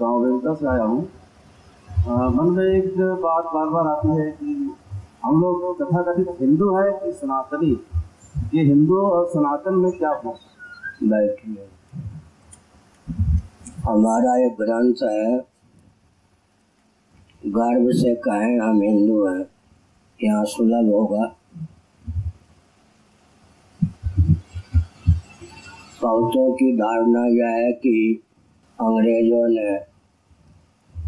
गाँव रेवता से आया हूँ। मन में एक बात बार बार आती है कि हम लोग तथा कथित हिंदू है कि सनातनी? ये हिंदू और सनातन में क्या हो? बैठिए हमारा एक ग्रंथ है गर्व से कहें हम हिंदू हैं। यहाँ सुलभ होगा बहुतों की धारणा यह है कि अंग्रेज़ों ने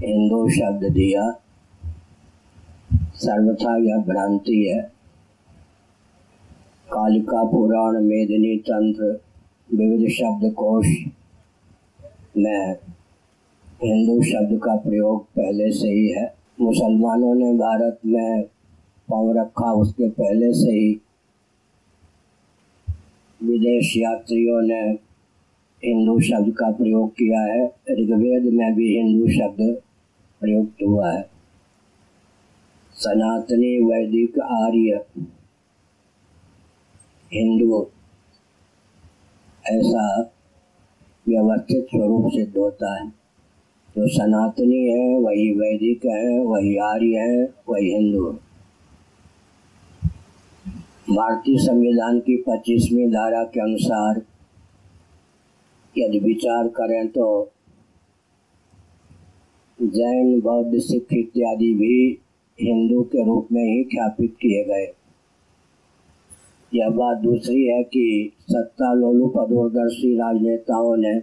हिंदू शब्द दिया। सर्वथा यह भ्रांति है। कालिका पुराण मेदिनी तंत्र विविध शब्द कोश में हिंदू शब्द का प्रयोग पहले से ही है। मुसलमानों ने भारत में पाँव रखा, उसके पहले से ही विदेश यात्रियों ने हिंदू शब्द का प्रयोग किया है। ऋग्वेद में भी हिंदू शब्द प्रयुक्त हुआ है। सनातनी वैदिक आर्य हिंदू ऐसा व्यवस्थित स्वरूप सिद्ध होता है। जो सनातनी है, वही वैदिक है, वही आर्य है, वही हिंदू है। भारतीय संविधान की पच्चीसवीं धारा के अनुसार यदि विचार करें तो जैन, बौद्ध, सिख इत्यादि भी हिंदू के रूप में ही ख्यापित किए गए। यह बात दूसरी है कि सत्ता लोलू पदोदर्शी राजनेताओं ने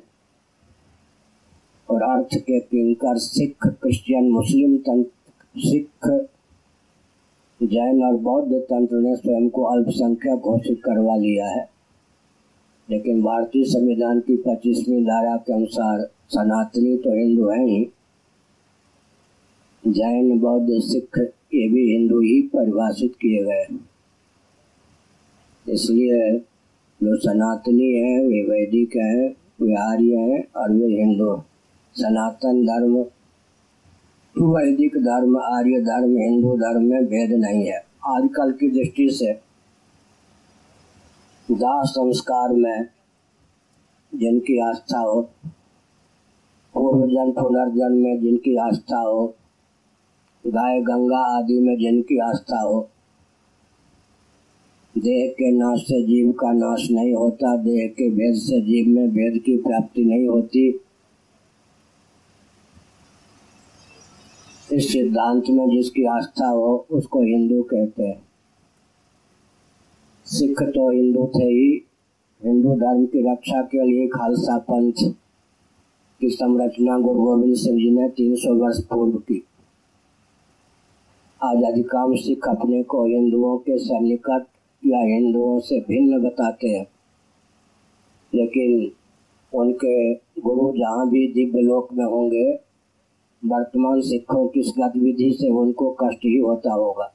और अर्थ के किंकर सिख, क्रिश्चियन, मुस्लिम तंत्र, सिख, जैन और बौद्ध तंत्र ने स्वयं को अल्पसंख्यक घोषित करवा लिया है। लेकिन भारतीय संविधान की पच्चीसवीं धारा के अनुसार सनातनी तो हिंदू हैं ही जैन, बौद्ध, सिख ये भी हिंदू ही परिभाषित किए गए इसलिए जो सनातनी है, वे वैदिक हैं, वे आर्य हैं और वे हिंदू सनातन धर्म, वैदिक धर्म, आर्य धर्म, हिंदू धर्म में भेद नहीं है। आजकल की दृष्टि से दाह संस्कार में जिनकी आस्था हो पूर्व जन्म पुनर्जन्म में जिनकी आस्था हो गाय गंगा आदि में जिनकी आस्था हो। देह के नाश से जीव का नाश नहीं होता। देह के भेद से जीव में भेद की प्राप्ति नहीं होती। इस सिद्धांत में जिसकी आस्था हो, उसको हिंदू कहते हैं। सिख तो हिंदू थे ही। हिंदू धर्म की रक्षा के लिए खालसा पंथ की संरचना गुरु गोविंद सिंह जी ने 300 वर्ष पूर्व की। आज अधिकांश सिख अपने को हिंदुओं के सन्निकट या हिंदुओं से भिन्न बताते हैं। लेकिन उनके गुरु जहाँ भी दिव्य लोक में होंगे, वर्तमान सिखों की गतिविधि से उनको कष्ट ही होता होगा।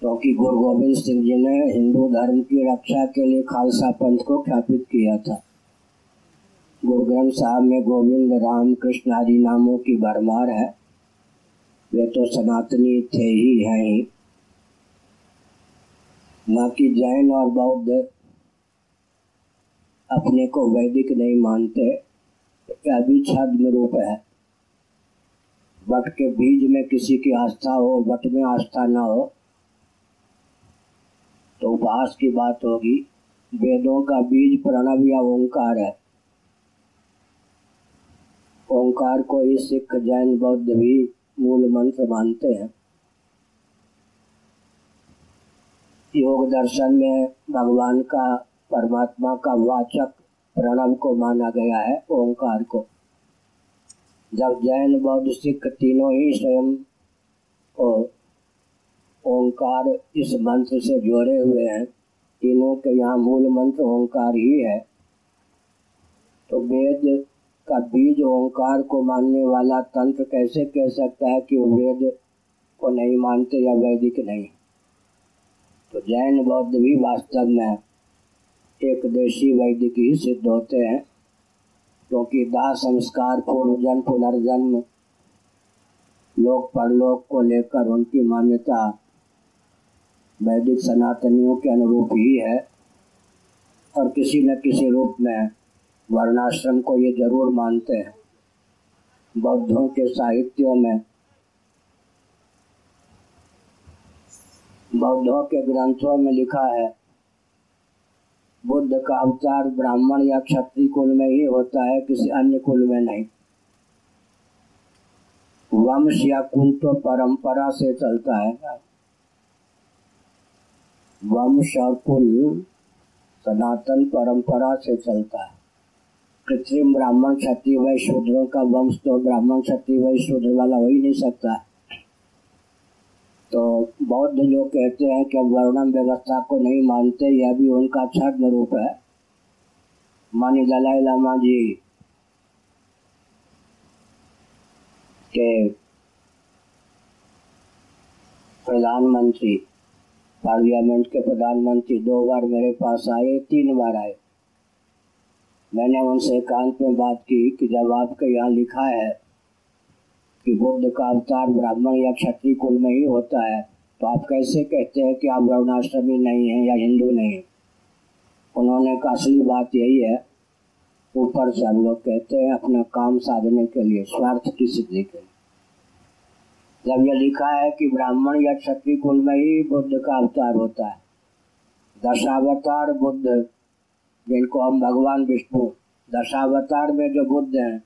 क्योंकि तो गुरु गोविंद सिंह जी ने हिंदू धर्म की रक्षा के लिए खालसा पंथ को ख्यापित किया था। गुरु ग्रंथ साहब में गोविंद राम कृष्ण आदि नामों की भरमार है। वे तो सनातनी थे ही हैं। बाकी जैन और बौद्ध अपने को वैदिक नहीं मानते यह भी छद्म रूप है। वट के बीज में किसी की आस्था हो, वट में आस्था ना हो तो उपहास की बात होगी। वेदों का बीज प्रणव या ओंकार है। ओंकार को ही सिख, जैन, बौद्ध भी मूल मंत्र मानते हैं। योग दर्शन में भगवान का, परमात्मा का वाचक प्रणव को माना गया है, ओंकार को। जब जैन, बौद्ध, सिख तीनों ही स्वयं को ओंकार इस मंत्र से जोड़े हुए हैं, तीनों के यहाँ मूल मंत्र ओंकार ही है। तो वेद का बीज ओंकार को मानने वाला तंत्र कैसे कह सकता है कि वो वेद को नहीं मानते या वैदिक नहीं? तो जैन बौद्ध भी वास्तव में एक देशी वैदिक ही सिद्ध होते हैं, क्योंकि तो दाह संस्कार पूर्व जन्म पुनर्जन्म, लोक परलोक को लेकर उनकी मान्यता वैदिक सनातनियों के अनुरूप ही है और किसी न किसी रूप में वर्णाश्रम को ये ज़रूर मानते हैं। बौद्धों के साहित्यों में, बौद्धों के ग्रंथों में लिखा है, बुद्ध का अवतार ब्राह्मण या क्षत्रिय कुल में ही होता है, किसी अन्य कुल में नहीं। वंश या कुल तो परंपरा से चलता है वंश और कुल सनातन परंपरा से चलता है। कृत्रिम ब्राह्मण क्षत्रिय वै शूद्रों का वंश तो ब्राह्मण क्षत्रिय वै शूद्र वाला हो ही नहीं सकता। तो बौद्ध जो कहते हैं कि वर्णम व्यवस्था को नहीं मानते, यह भी उनका छद्म रूप है। मानी दलाई लामा जी, के प्रधानमंत्री, पार्लियामेंट के प्रधानमंत्री दो बार मेरे पास आए, तीन बार आए। मैंने उनसे एकांत में बात की कि जब आपके यहाँ लिखा है कि बुद्ध का अवतार ब्राह्मण या क्षत्रिय कुल में ही होता है तो आप कैसे कहते हैं कि आप वर्णाश्रमी नहीं हैं या हिंदू नहीं? उन्होंने कहा असली बात यही है, ऊपर से हम लोग कहते हैं अपना काम साधने के लिए, स्वार्थ की सिद्धि के लिए। जब यह लिखा है कि ब्राह्मण या क्षत्रिय कुल में ही बुद्ध का अवतार होता है, दशावतार बुद्ध जिनको हम भगवान विष्णु दशावतार में जो बुद्ध हैं,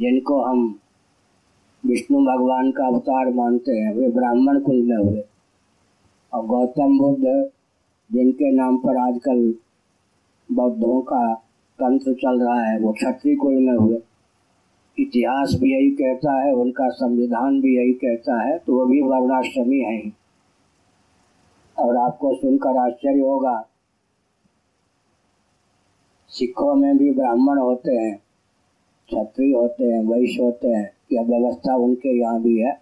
जिनको हम विष्णु भगवान का अवतार मानते हैं, वे ब्राह्मण कुल में हुए। और गौतम बुद्ध, जिनके नाम पर आजकल बौद्धों का तंत्र चल रहा है, वो क्षत्रिय कुल में हुए। इतिहास भी यही कहता है, उनका संविधान भी यही कहता है तो वो भी वर्णाश्रमी है और आपको सुनकर आश्चर्य होगा सिखों में भी ब्राह्मण होते हैं, क्षत्रिय होते हैं, वैश्य होते हैं, यह व्यवस्था उनके यहाँ भी है।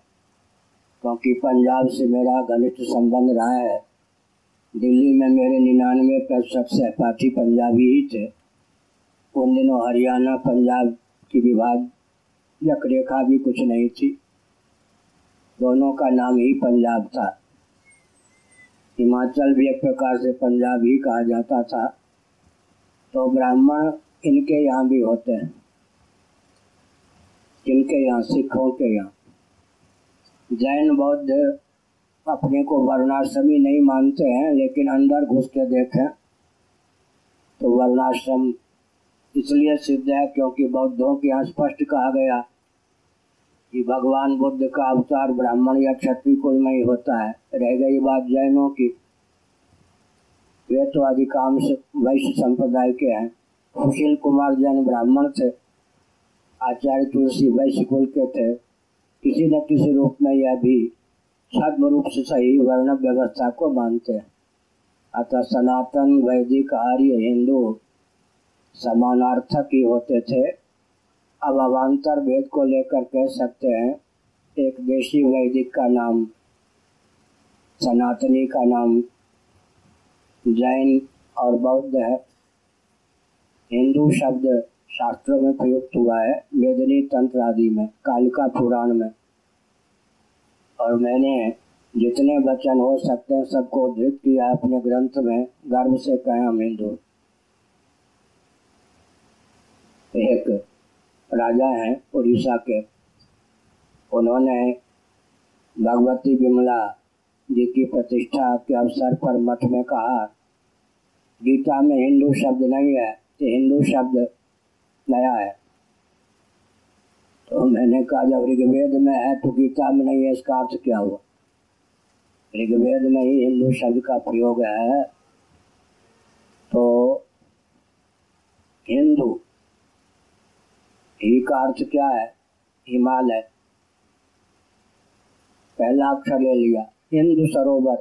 क्योंकि पंजाब से मेरा घनिष्ठ संबंध रहा है, दिल्ली में मेरे निन्यानवे प्रतिशत सहपाठी पंजाबी ही थे। उन दिनों हरियाणा, पंजाब की विभाग यक रेखा भी कुछ नहीं थी। दोनों का नाम ही पंजाब था। हिमाचल भी एक प्रकार से पंजाब ही कहा जाता था। तो ब्राह्मण इनके यहाँ भी होते हैं। किनके यहाँ सिखों के यहाँ। जैन, बौद्ध अपने को वर्णाश्रमी नहीं मानते हैं, लेकिन अंदर घुस के देखें तो वर्णाश्रम इसलिए सिद्ध है क्योंकि बौद्धों के यहाँ स्पष्ट कहा गया कि भगवान बुद्ध का अवतार ब्राह्मण या क्षत्रिय कुल में ही होता है। रह गई बात जैनों की। वे तो अधिकांश वैश्य संप्रदाय के हैं। सुशील कुमार जैन ब्राह्मण थे। आचार्य तुलसी वैश्य कुल के थे। किसी न किसी रूप में यह भी छद्म रूप से सही वर्ण व्यवस्था को मानते हैं। अतः सनातन वैदिक आर्य हिंदू समानार्थक ही होते थे। अब अवान्तर भेद को लेकर कह सकते हैं, एक देशी वैदिक का नाम, सनातनी का नाम जैन और बौद्ध है, हिंदू शब्द शास्त्रों में प्रयुक्त हुआ है, वेदनी तंत्र आदि में कालिका पुराण में। और मैंने जितने वचन हो सकते हैं, सबको उद्धृत किया अपने ग्रंथ में, गर्व से कहें हम हिंदू। एक राजा हैं, उड़ीसा के। उन्होंने भगवती विमला जी की प्रतिष्ठा के अवसर पर मठ में कहा। गीता में हिंदू शब्द नहीं है तो हिंदू शब्द नया है। तो मैंने कहा, जब ऋग्वेद में है तो गीता में नहीं है, इसका अर्थ क्या हुआ? ऋग्वेद में ही हिंदू शब्द का प्रयोग है। तो हिंदू, ही का अर्थ क्या है? हिमालय। पहला अक्षर ले लिया। हिंदू सरोवर,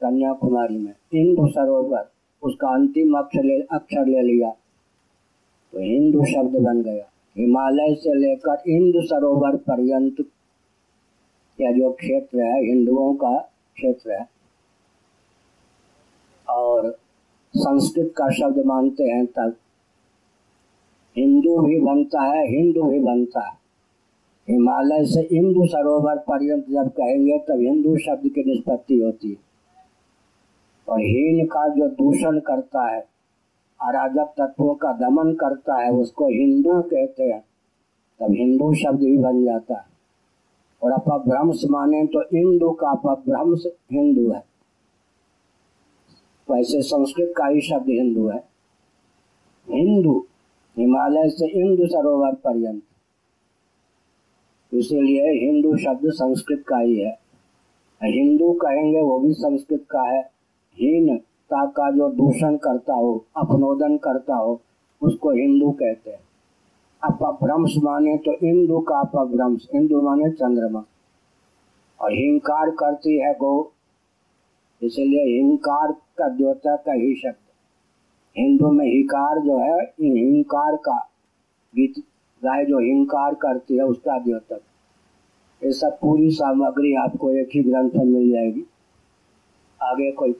कन्याकुमारी में। हिंदू सरोवर, उसका अंतिम अक्षर ले अक्षर ले लिया। तो हिंदू शब्द बन गया। हिमालय से लेकर इंदु सरोवर पर्यंत या जो क्षेत्र है, हिंदुओं का क्षेत्र है, और संस्कृत का शब्द मानते हैं तब। हिंदू भी बनता है, हिंदू भी बनता है। हिमालय से हिंदू सरोवर पर्यंत जब कहेंगे, तब हिंदू शब्द की निष्पत्ति होती है। और हीन का जो दूषण करता है, अराजक तत्वों का दमन करता है, उसको हिंदू कहते हैं। तब हिंदू शब्द भी बन जाता है। और अपभ्रंश माने तो इंदु का अपभ्रंश हिंदू है। वैसे संस्कृत का ही शब्द हिंदू है। हिंदू, हिमालय से इंदु सरोवर पर्यंत। इसीलिए हिंदू शब्द संस्कृत का ही है। हिंदू कहेंगे वो भी संस्कृत का है। हीनता का जो दूषण करता हो, अपनोदन करता हो, उसको हिंदू कहते हैं। अपभ्रंश माने तो इंदु का अपभ्रंश, इंदु माने चंद्रमा। और हिंकार करती है गो। इसलिए हिंकार का देवता का ही शब्द। हिंदू में हिकार जो है, हिंकार का गीत गाय जो हिंकार करती है उसका द्योतक। ये सब पूरी सामग्री आपको एक ही ग्रंथ में मिल जाएगी। आगे कोई